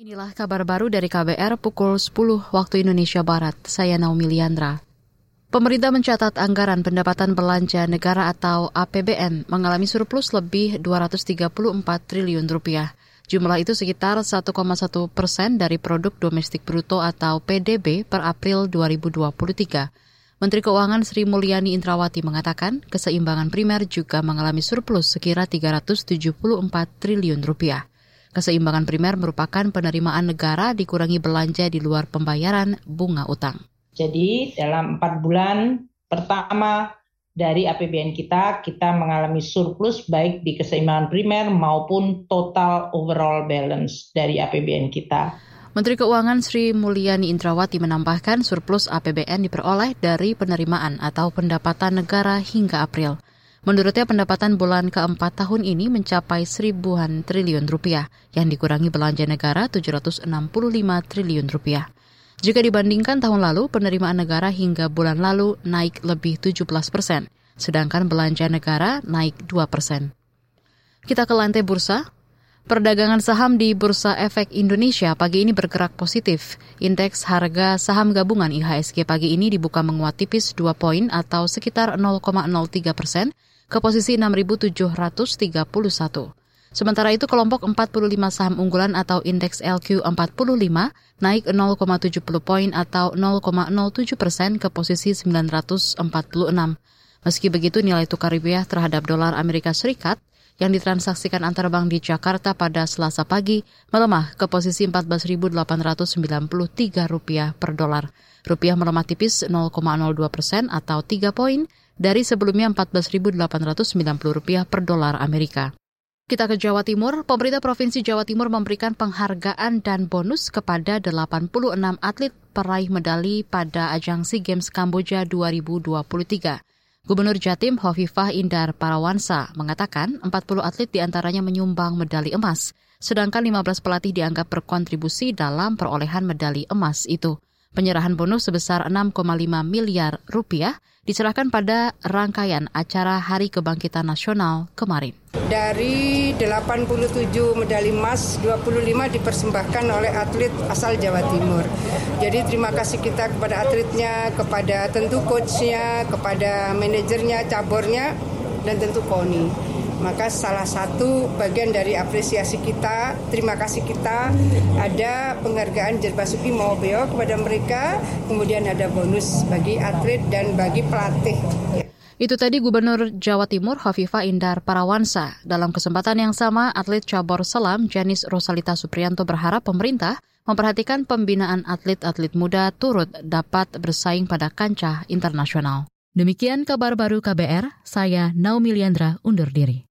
Inilah kabar baru dari KBR pukul 10 waktu Indonesia Barat. Saya Naomi Liandra. Pemerintah mencatat anggaran pendapatan belanja negara atau APBN mengalami surplus lebih 234 triliun rupiah. Jumlah itu sekitar 1,1 persen dari produk domestik bruto atau PDB per April 2023. Menteri Keuangan Sri Mulyani Indrawati mengatakan keseimbangan primer juga mengalami surplus sekira 374 triliun rupiah. Keseimbangan primer merupakan penerimaan negara dikurangi belanja di luar pembayaran bunga utang. Jadi dalam empat bulan pertama dari APBN kita, kita mengalami surplus baik di keseimbangan primer maupun total overall balance dari APBN kita. Menteri Keuangan Sri Mulyani Indrawati menambahkan surplus APBN diperoleh dari penerimaan atau pendapatan negara hingga April. Menurutnya pendapatan bulan keempat tahun ini mencapai seribuan triliun rupiah, yang dikurangi belanja negara 765 triliun rupiah. Jika dibandingkan tahun lalu, penerimaan negara hingga bulan lalu naik lebih 17 persen, sedangkan belanja negara naik 2 persen. Kita ke lantai bursa. Perdagangan saham di Bursa Efek Indonesia pagi ini bergerak positif. Indeks harga saham gabungan IHSG pagi ini dibuka menguat tipis 2 poin atau sekitar 0,03 persen ke posisi 6.731. Sementara itu kelompok 45 saham unggulan atau indeks LQ45 naik 0,70 poin atau 0,07 persen ke posisi 946. Meski begitu nilai tukar rupiah terhadap dolar Amerika Serikat yang ditransaksikan antar bank di Jakarta pada Selasa pagi melemah ke posisi 14.893 rupiah per dolar. Rupiah melemah tipis 0,02 persen atau 3 poin dari sebelumnya Rp14.890 per dolar Amerika. Kita ke Jawa Timur, pemerintah Provinsi Jawa Timur memberikan penghargaan dan bonus kepada 86 atlet peraih medali pada ajang SEA Games Kamboja 2023. Gubernur Jatim Hovifah Indar Parawansa mengatakan 40 atlet di antaranya menyumbang medali emas, sedangkan 15 pelatih dianggap berkontribusi dalam perolehan medali emas itu. Penyerahan bonus sebesar 6,5 miliar rupiah diserahkan pada rangkaian acara Hari Kebangkitan Nasional kemarin. Dari 87 medali emas, 25 dipersembahkan oleh atlet asal Jawa Timur. Jadi terima kasih kita kepada atletnya, kepada tentu coachnya, kepada manajernya, cabornya, dan tentu KONI. Maka salah satu bagian dari apresiasi kita, terima kasih kita, ada penghargaan Jerbasuki Mawabeo kepada mereka, kemudian ada bonus bagi atlet dan bagi pelatih. Itu tadi Gubernur Jawa Timur Hovifa Indar Parawansa. Dalam kesempatan yang sama, atlet cabur selam Janis Rosalita Suprianto berharap pemerintah memperhatikan pembinaan atlet-atlet muda turut dapat bersaing pada kancah internasional. Demikian kabar baru KBR, saya Naomi Liandra undur diri.